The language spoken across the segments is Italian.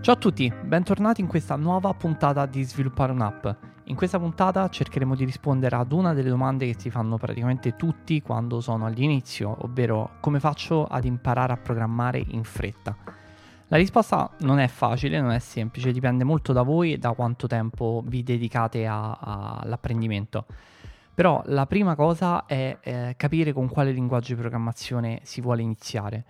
Ciao a tutti, bentornati in questa nuova puntata di Sviluppare un'app. In questa puntata cercheremo di rispondere ad una delle domande che si fanno praticamente tutti quando sono all'inizio, ovvero come faccio ad imparare a programmare in fretta. La risposta non è facile, non è semplice, dipende molto da voi e da quanto tempo vi dedicate a, a, all'apprendimento. Però la prima cosa è eh, capire con quale linguaggio di programmazione si vuole iniziare.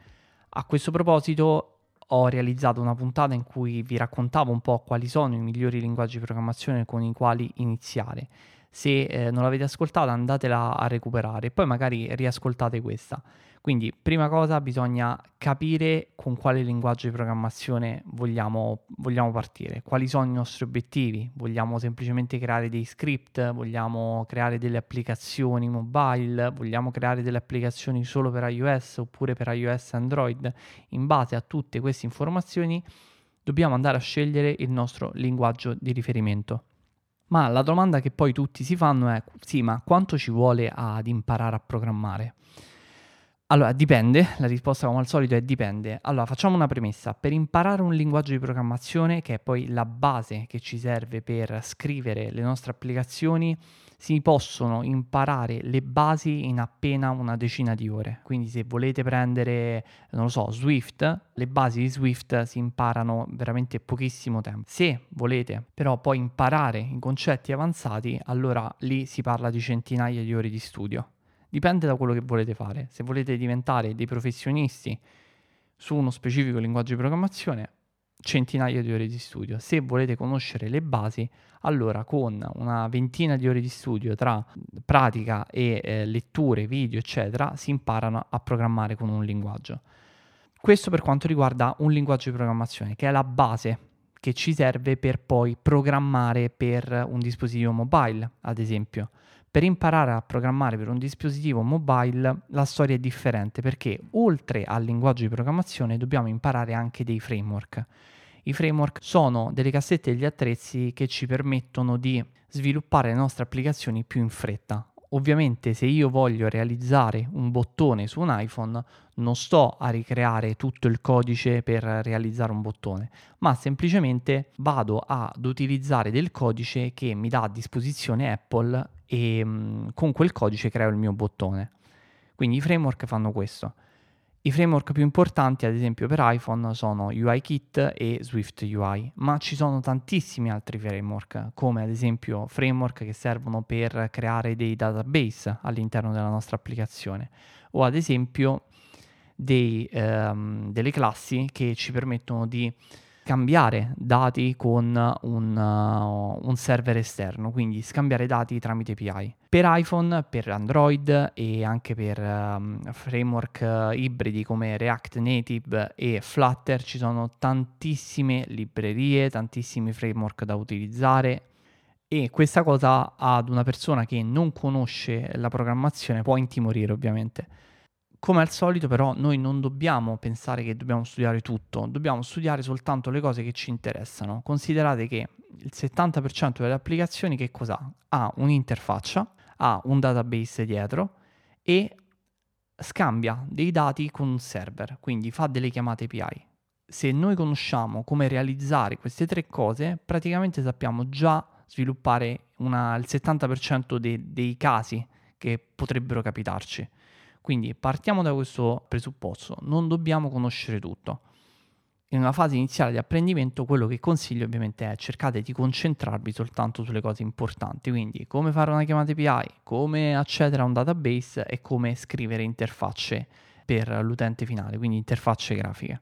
A questo proposito ho realizzato una puntata in cui vi raccontavo un po' quali sono i migliori linguaggi di programmazione con i quali iniziare. Se eh, non l'avete ascoltata andatela a recuperare e poi magari riascoltate questa. Quindi, prima cosa, bisogna capire con quale linguaggio di programmazione vogliamo, vogliamo, partire, quali sono i nostri obiettivi. Vogliamo semplicemente creare dei script, vogliamo creare delle applicazioni mobile, vogliamo creare delle applicazioni solo per iOS oppure per iOS e Android. In base a tutte queste informazioni, dobbiamo andare a scegliere il nostro linguaggio di riferimento. Ma la domanda che poi tutti si fanno è: sì, ma quanto ci vuole ad imparare a programmare? Allora, dipende, la risposta come al solito è dipende. Allora, facciamo una premessa. Per imparare un linguaggio di programmazione, che è poi la base che ci serve per scrivere le nostre applicazioni, si possono imparare le basi in appena una decina di ore. Quindi se volete prendere, non lo so, Swift, le basi di Swift si imparano veramente pochissimo tempo. Se volete però poi imparare i concetti avanzati, allora lì si parla di centinaia di ore di studio. Dipende da quello che volete fare. Se volete diventare dei professionisti su uno specifico linguaggio di programmazione, centinaia di ore di studio. Se volete conoscere le basi, allora con una ventina di ore di studio tra pratica e eh, letture, video, eccetera, si imparano a programmare con un linguaggio. Questo per quanto riguarda un linguaggio di programmazione, che è la base che ci serve per poi programmare per un dispositivo mobile, ad esempio. Per imparare a programmare per un dispositivo mobile la storia è differente perché oltre al linguaggio di programmazione dobbiamo imparare anche dei framework. I framework sono delle cassette degli attrezzi che ci permettono di sviluppare le nostre applicazioni più in fretta. Ovviamente se io voglio realizzare un bottone su un iPhone non sto a ricreare tutto il codice per realizzare un bottone, ma semplicemente vado ad utilizzare del codice che mi dà a disposizione Apple e mh, con quel codice creo il mio bottone. Quindi i framework fanno questo. I framework più importanti, ad esempio per iPhone, sono UIKit e Swift UI, ma ci sono tantissimi altri framework, come ad esempio framework che servono per creare dei database all'interno della nostra applicazione, o ad esempio dei, ehm, delle classi che ci permettono di scambiare dati con un, uh, un, server esterno, quindi scambiare dati tramite API. Per iPhone, per Android e anche per um, framework uh, ibridi come React Native e Flutter ci sono tantissime librerie, tantissimi framework da utilizzare e questa cosa ad una persona che non conosce la programmazione può intimorire ovviamente. Come al solito però noi non dobbiamo pensare che dobbiamo studiare tutto, dobbiamo studiare soltanto le cose che ci interessano. Considerate che il 70% delle applicazioni che cosa ha? Ha un'interfaccia, ha un database dietro e scambia dei dati con un server, quindi fa delle chiamate API. Se noi conosciamo come realizzare queste tre cose, praticamente sappiamo già sviluppare una, il 70% de, dei casi che potrebbero capitarci. Quindi partiamo da questo presupposto, non dobbiamo conoscere tutto. In una fase iniziale di apprendimento quello che consiglio ovviamente è cercate di concentrarvi soltanto sulle cose importanti, quindi come fare una chiamata API, come accedere a un database e come scrivere interfacce per l'utente finale, quindi interfacce grafiche.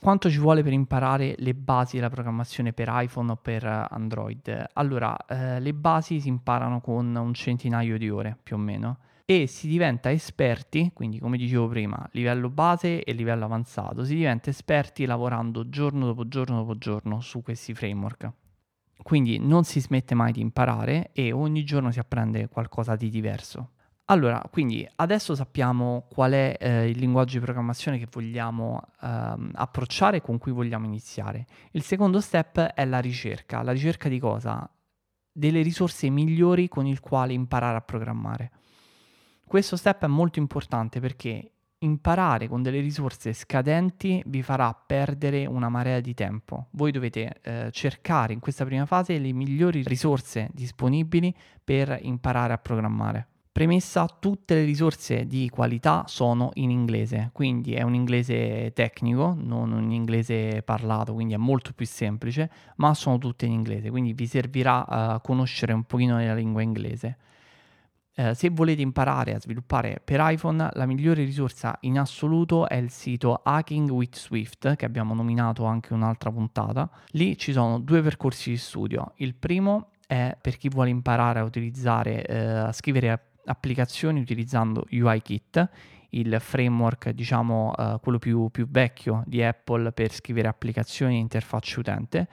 Quanto ci vuole per imparare le basi della programmazione per iPhone o per Android? Allora, eh, le basi si imparano con un centinaio di ore più o meno e si diventa esperti, quindi come dicevo prima, livello base e livello avanzato, si diventa esperti lavorando giorno dopo giorno dopo giorno su questi framework. Quindi non si smette mai di imparare e ogni giorno si apprende qualcosa di diverso. Allora, quindi adesso sappiamo qual è eh, il linguaggio di programmazione che vogliamo ehm, approcciare e con cui vogliamo iniziare. Il secondo step è la ricerca. La ricerca di cosa? Delle risorse migliori con il quale imparare a programmare. Questo step è molto importante perché imparare con delle risorse scadenti vi farà perdere una marea di tempo. Voi dovete eh, cercare in questa prima fase le migliori risorse disponibili per imparare a programmare. Premessa, tutte le risorse di qualità sono in inglese, quindi è un inglese tecnico, non un inglese parlato, quindi è molto più semplice, ma sono tutte in inglese, quindi vi servirà uh, conoscere un pochino la lingua inglese. Uh, se volete imparare a sviluppare per iPhone, la migliore risorsa in assoluto è il sito Hacking with Swift, che abbiamo nominato anche un'altra puntata. Lì ci sono due percorsi di studio. Il primo è per chi vuole imparare a utilizzare, uh, a scrivere applicazioni utilizzando UIKit, il framework, diciamo, uh, quello più, più vecchio di Apple per scrivere applicazioni e interfacce utente,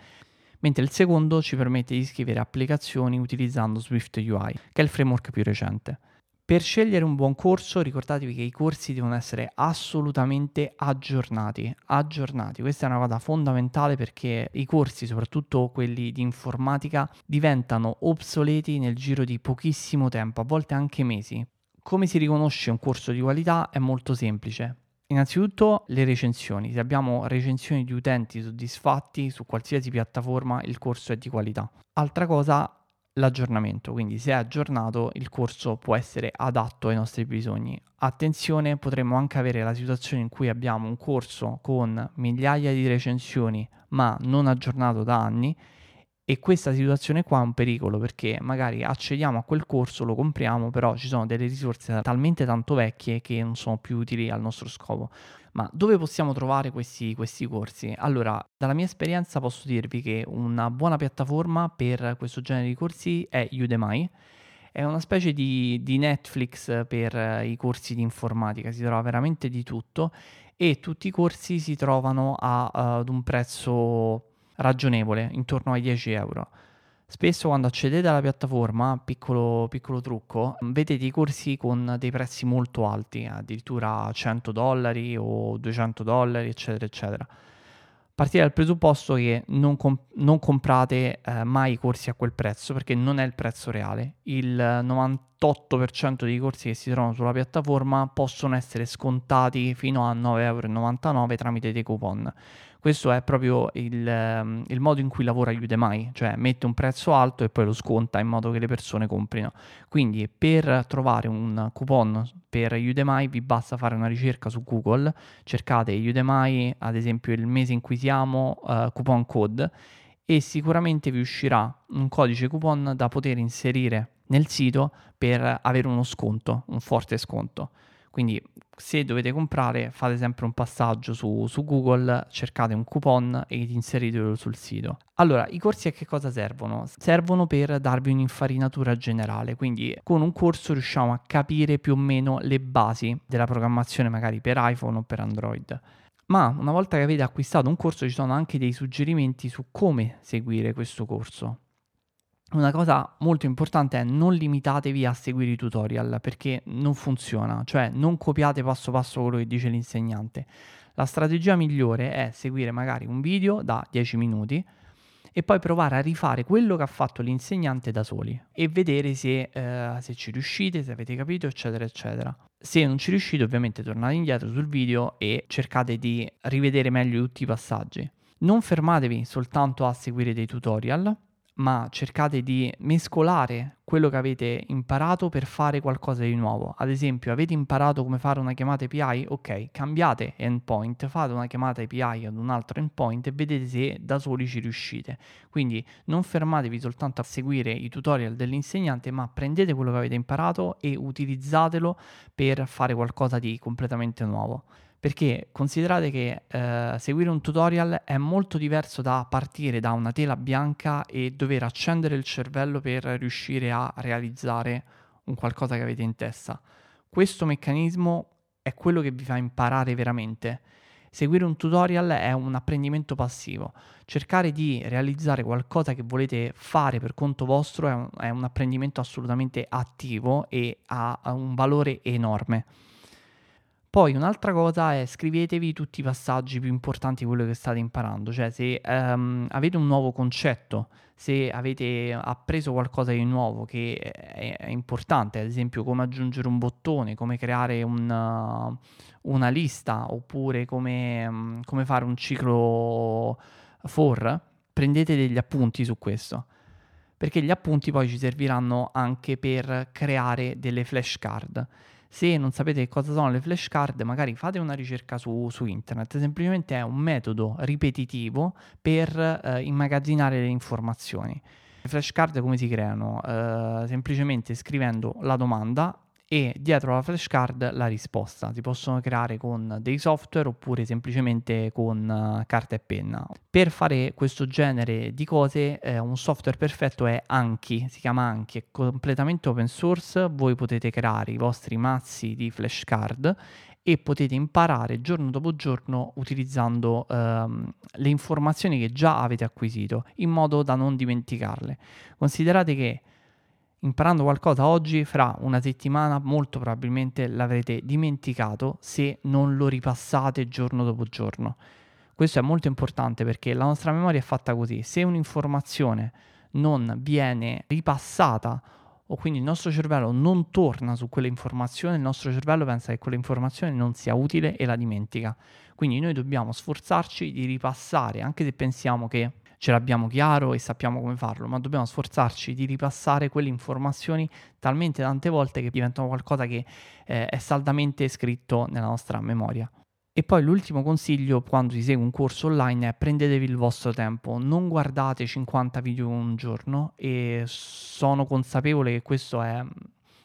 mentre il secondo ci permette di scrivere applicazioni utilizzando Swift UI, che è il framework più recente. Per scegliere un buon corso ricordatevi che i corsi devono essere assolutamente aggiornati, aggiornati. Questa è una cosa fondamentale perché i corsi, soprattutto quelli di informatica, diventano obsoleti nel giro di pochissimo tempo, a volte anche mesi. Come si riconosce un corso di qualità è molto semplice. Innanzitutto le recensioni. Se abbiamo recensioni di utenti soddisfatti su qualsiasi piattaforma, il corso è di qualità. Altra cosa l'aggiornamento, quindi se è aggiornato il corso può essere adatto ai nostri bisogni. Attenzione, potremmo anche avere la situazione in cui abbiamo un corso con migliaia di recensioni ma non aggiornato da anni e questa situazione qua è un pericolo perché magari accediamo a quel corso, lo compriamo, però ci sono delle risorse talmente tanto vecchie che non sono più utili al nostro scopo. Ma dove possiamo trovare questi, questi corsi? Allora, dalla mia esperienza posso dirvi che una buona piattaforma per questo genere di corsi è Udemy. È una specie di, di Netflix per eh, i corsi di informatica, si trova veramente di tutto e tutti i corsi si trovano a, uh, ad un prezzo ragionevole, intorno ai 10 euro. Spesso quando accedete alla piattaforma, piccolo, piccolo trucco, vedete i corsi con dei prezzi molto alti, addirittura 100 dollari o 200 dollari, eccetera, eccetera. Partite dal presupposto che non, comp- non comprate eh, mai i corsi a quel prezzo perché non è il prezzo reale. Il 98% dei corsi che si trovano sulla piattaforma possono essere scontati fino a 9,99 euro tramite dei coupon. Questo è proprio il, ehm, il, modo in cui lavora Udemy, cioè mette un prezzo alto e poi lo sconta in modo che le persone comprino. Quindi per trovare un coupon per Udemy vi basta fare una ricerca su Google, cercate Udemy, ad esempio il mese in cui siamo, uh, coupon code, e sicuramente vi uscirà un codice coupon da poter inserire nel sito per avere uno sconto, un forte sconto. Quindi se dovete comprare fate sempre un passaggio su, su, Google, cercate un coupon e inseritelo sul sito. Allora, i corsi a che cosa servono? Servono per darvi un'infarinatura generale, quindi con un corso riusciamo a capire più o meno le basi della programmazione magari per iPhone o per Android. Ma una volta che avete acquistato un corso ci sono anche dei suggerimenti su come seguire questo corso. Una cosa molto importante è non limitatevi a seguire i tutorial perché non funziona, cioè non copiate passo passo quello che dice l'insegnante. La strategia migliore è seguire magari un video da 10 minuti e poi provare a rifare quello che ha fatto l'insegnante da soli e vedere se, eh, se ci riuscite, se avete capito, eccetera, eccetera. Se non ci riuscite, ovviamente tornate indietro sul video e cercate di rivedere meglio tutti i passaggi. Non fermatevi soltanto a seguire dei tutorial, ma cercate di mescolare quello che avete imparato per fare qualcosa di nuovo. Ad esempio, avete imparato come fare una chiamata API? Ok, cambiate endpoint, fate una chiamata API ad un altro endpoint e vedete se da soli ci riuscite. Quindi non fermatevi soltanto a seguire i tutorial dell'insegnante, ma prendete quello che avete imparato e utilizzatelo per fare qualcosa di completamente nuovo perché considerate che eh, seguire un tutorial è molto diverso da partire da una tela bianca e dover accendere il cervello per riuscire a realizzare un qualcosa che avete in testa. Questo meccanismo è quello che vi fa imparare veramente. Seguire un tutorial è un apprendimento passivo. Cercare di realizzare qualcosa che volete fare per conto vostro è un, è un apprendimento assolutamente attivo e ha un valore enorme. Poi un'altra cosa è scrivetevi tutti i passaggi più importanti di quello che state imparando, cioè se um, avete un nuovo concetto, se avete appreso qualcosa di nuovo che è, è importante, ad esempio come aggiungere un bottone, come creare una, una lista oppure come, um, come fare un ciclo for, prendete degli appunti su questo perché gli appunti poi ci serviranno anche per creare delle flashcard. Se non sapete cosa sono le flashcard, magari fate una ricerca su, su internet. Semplicemente è un metodo ripetitivo per eh, immagazzinare le informazioni. Le flashcard come si creano? Eh, semplicemente scrivendo la domanda e dietro la flashcard la risposta. Si possono creare con dei software oppure semplicemente con uh, carta e penna. Per fare questo genere di cose eh, un software perfetto è Anki, si chiama Anki, è completamente open source, voi potete creare i vostri mazzi di flashcard e potete imparare giorno dopo giorno utilizzando ehm, le informazioni che già avete acquisito in modo da non dimenticarle. Considerate che imparando qualcosa oggi, fra una settimana molto probabilmente l'avrete dimenticato se non lo ripassate giorno dopo giorno. Questo è molto importante perché la nostra memoria è fatta così. Se un'informazione non viene ripassata o quindi il nostro cervello non torna su quell'informazione, il nostro cervello pensa che quell'informazione non sia utile e la dimentica. Quindi noi dobbiamo sforzarci di ripassare, anche se pensiamo che ce l'abbiamo chiaro e sappiamo come farlo, ma dobbiamo sforzarci di ripassare quelle informazioni talmente tante volte che diventano qualcosa che eh, è saldamente scritto nella nostra memoria. E poi l'ultimo consiglio quando si segue un corso online è prendetevi il vostro tempo, non guardate 50 video un giorno e sono consapevole che questo è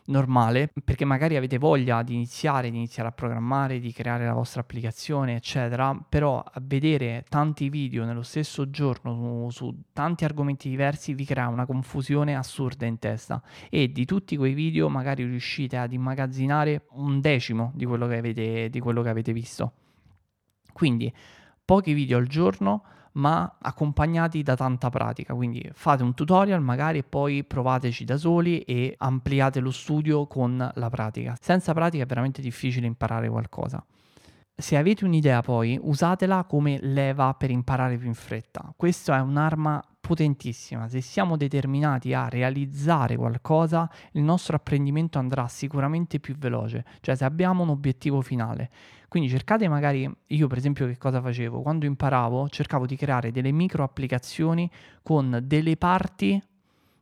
normale, perché magari avete voglia di iniziare, di iniziare a programmare, di creare la vostra applicazione, eccetera, però vedere tanti video nello stesso giorno su, su tanti argomenti diversi vi crea una confusione assurda in testa e di tutti quei video magari riuscite ad immagazzinare un decimo di quello che avete, di quello che avete visto. Quindi pochi video al giorno ma accompagnati da tanta pratica. Quindi fate un tutorial magari e poi provateci da soli e ampliate lo studio con la pratica. Senza pratica è veramente difficile imparare qualcosa. Se avete un'idea poi, usatela come leva per imparare più in fretta. Questa è un'arma potentissima. Se siamo determinati a realizzare qualcosa, il nostro apprendimento andrà sicuramente più veloce. Cioè se abbiamo un obiettivo finale quindi cercate magari, io per esempio che cosa facevo? Quando imparavo cercavo di creare delle micro applicazioni con delle parti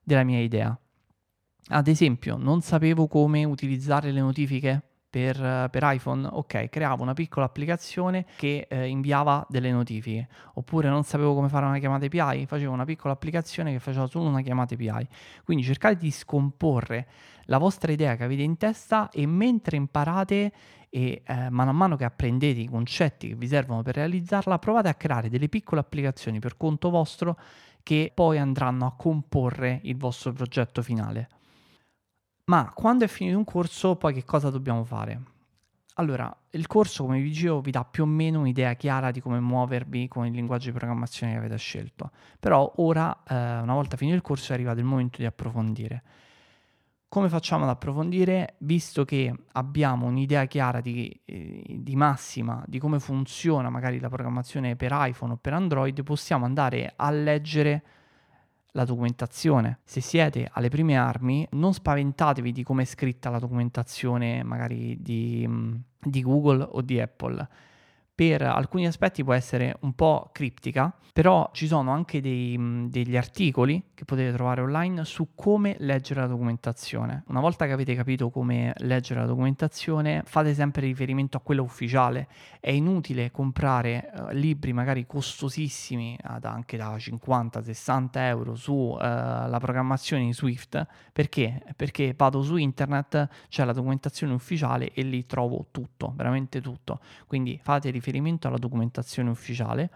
della mia idea. Ad esempio, non sapevo come utilizzare le notifiche per, per, iPhone, ok, creavo una piccola applicazione che eh, inviava delle notifiche, oppure non sapevo come fare una chiamata API, facevo una piccola applicazione che faceva solo una chiamata API. Quindi cercate di scomporre la vostra idea che avete in testa e mentre imparate e eh, mano a mano che apprendete i concetti che vi servono per realizzarla, provate a creare delle piccole applicazioni per conto vostro che poi andranno a comporre il vostro progetto finale. Ma quando è finito un corso, poi che cosa dobbiamo fare? Allora, il corso, come vi dicevo, vi dà più o meno un'idea chiara di come muovervi con il linguaggio di programmazione che avete scelto. Però ora, eh, una volta finito il corso, è arrivato il momento di approfondire. Come facciamo ad approfondire? Visto che abbiamo un'idea chiara di, eh, di, massima di come funziona magari la programmazione per iPhone o per Android, possiamo andare a leggere la documentazione. Se siete alle prime armi, non spaventatevi di come è scritta la documentazione magari di, di Google o di Apple per alcuni aspetti può essere un po' criptica, però ci sono anche dei, degli articoli che potete trovare online su come leggere la documentazione. Una volta che avete capito come leggere la documentazione, fate sempre riferimento a quella ufficiale. È inutile comprare uh, libri magari costosissimi, ad anche da 50-60 euro sulla uh, programmazione in Swift, perché? Perché vado su internet, c'è la documentazione ufficiale e lì trovo tutto, veramente tutto. Quindi fate riferimento riferimento alla documentazione ufficiale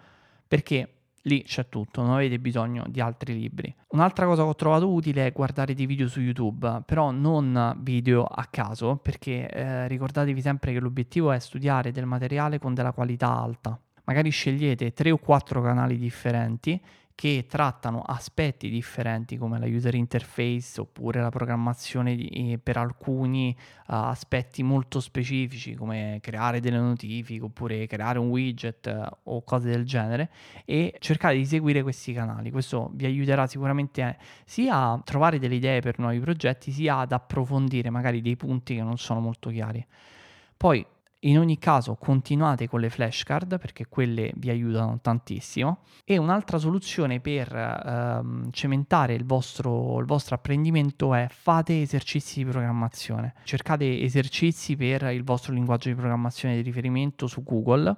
perché lì c'è tutto, non avete bisogno di altri libri. Un'altra cosa che ho trovato utile è guardare dei video su YouTube, però non video a caso, perché eh, ricordatevi sempre che l'obiettivo è studiare del materiale con della qualità alta. Magari scegliete tre o quattro canali differenti che trattano aspetti differenti come la user interface oppure la programmazione di, per alcuni uh, aspetti molto specifici come creare delle notifiche oppure creare un widget uh, o cose del genere e cercare di seguire questi canali. Questo vi aiuterà sicuramente sia a trovare delle idee per nuovi progetti sia ad approfondire magari dei punti che non sono molto chiari. Poi in ogni caso continuate con le flashcard perché quelle vi aiutano tantissimo e un'altra soluzione per ehm, cementare il vostro, il vostro apprendimento è fate esercizi di programmazione. Cercate esercizi per il vostro linguaggio di programmazione di riferimento su Google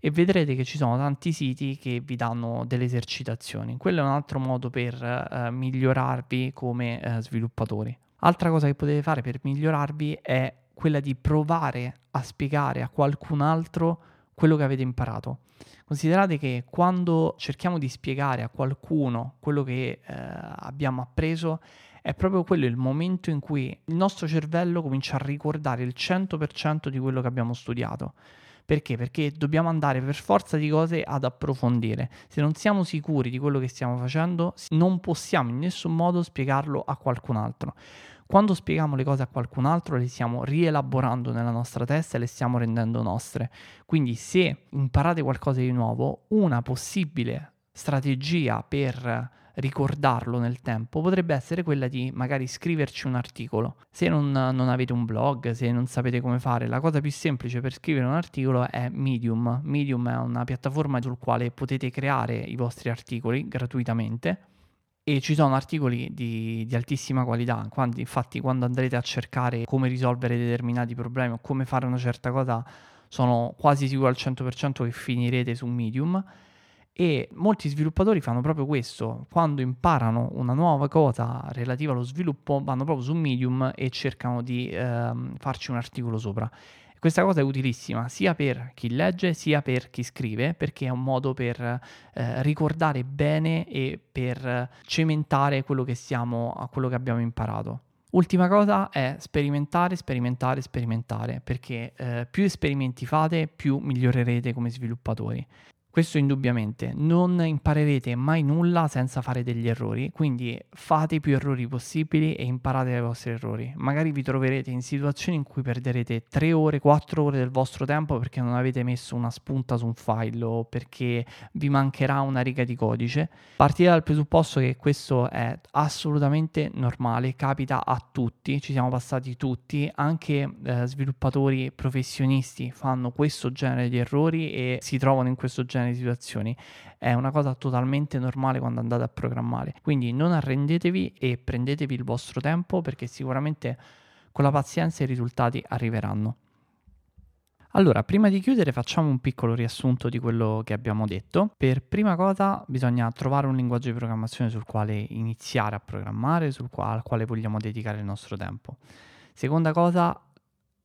e vedrete che ci sono tanti siti che vi danno delle esercitazioni. Quello è un altro modo per eh, migliorarvi come eh, sviluppatori. Altra cosa che potete fare per migliorarvi è quella di provare a spiegare a qualcun altro quello che avete imparato. Considerate che quando cerchiamo di spiegare a qualcuno quello che eh, abbiamo appreso, è proprio quello il momento in cui il nostro cervello comincia a ricordare il 100% di quello che abbiamo studiato. Perché? Perché dobbiamo andare per forza di cose ad approfondire. Se non siamo sicuri di quello che stiamo facendo, non possiamo in nessun modo spiegarlo a qualcun altro. Quando spieghiamo le cose a qualcun altro le stiamo rielaborando nella nostra testa e le stiamo rendendo nostre. Quindi se imparate qualcosa di nuovo, una possibile strategia per ricordarlo nel tempo potrebbe essere quella di magari scriverci un articolo. Se non, non, avete un blog, se non sapete come fare, la cosa più semplice per scrivere un articolo è Medium. Medium è una piattaforma sul quale potete creare i vostri articoli gratuitamente e ci sono articoli di, di altissima qualità. Quando, infatti, quando andrete a cercare come risolvere determinati problemi o come fare una certa cosa, sono quasi sicuro al 100% che finirete su Medium. E molti sviluppatori fanno proprio questo, quando imparano una nuova cosa relativa allo sviluppo, vanno proprio su Medium e cercano di ehm, farci un articolo sopra. Questa cosa è utilissima sia per chi legge sia per chi scrive perché è un modo per eh, ricordare bene e per cementare quello che, siamo, quello che abbiamo imparato. Ultima cosa è sperimentare, sperimentare, sperimentare, perché eh, più esperimenti fate, più migliorerete come sviluppatori. Questo indubbiamente, non imparerete mai nulla senza fare degli errori, quindi fate i più errori possibili e imparate dai vostri errori. Magari vi troverete in situazioni in cui perderete 3 ore, 4 ore del vostro tempo perché non avete messo una spunta su un file o perché vi mancherà una riga di codice. Partite dal presupposto che questo è assolutamente normale, capita a tutti, ci siamo passati tutti, anche eh, sviluppatori professionisti fanno questo genere di errori e si trovano in questo genere di situazioni. È una cosa totalmente normale quando andate a programmare. Quindi non arrendetevi e prendetevi il vostro tempo perché sicuramente con la pazienza i risultati arriveranno. Allora, prima di chiudere facciamo un piccolo riassunto di quello che abbiamo detto. Per prima cosa bisogna trovare un linguaggio di programmazione sul quale iniziare a programmare, sul quale, al quale vogliamo dedicare il nostro tempo. Seconda cosa,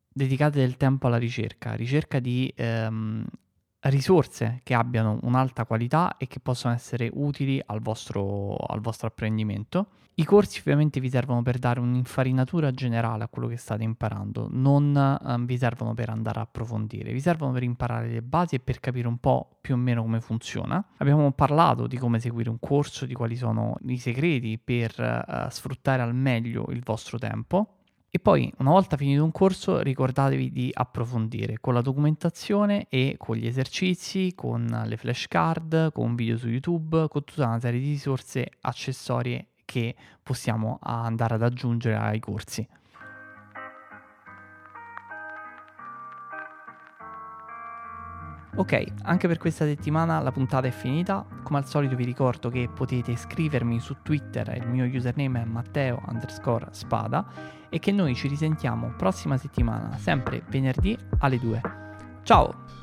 dedicate del tempo alla ricerca, ricerca di ehm, risorse che abbiano un'alta qualità e che possono essere utili al vostro, al vostro apprendimento. I corsi ovviamente vi servono per dare un'infarinatura generale a quello che state imparando, non eh, vi servono per andare a approfondire, vi servono per imparare le basi e per capire un po' più o meno come funziona. Abbiamo parlato di come seguire un corso, di quali sono i segreti per eh, sfruttare al meglio il vostro tempo e poi, una volta finito un corso, ricordatevi di approfondire con la documentazione e con gli esercizi, con le flashcard, con video su YouTube, con tutta una serie di risorse accessorie che possiamo andare ad aggiungere ai corsi. Ok, anche per questa settimana la puntata è finita. Come al solito vi ricordo che potete scrivermi su Twitter, il mio username è Matteo underscore spada e che noi ci risentiamo prossima settimana, sempre venerdì alle 2. Ciao!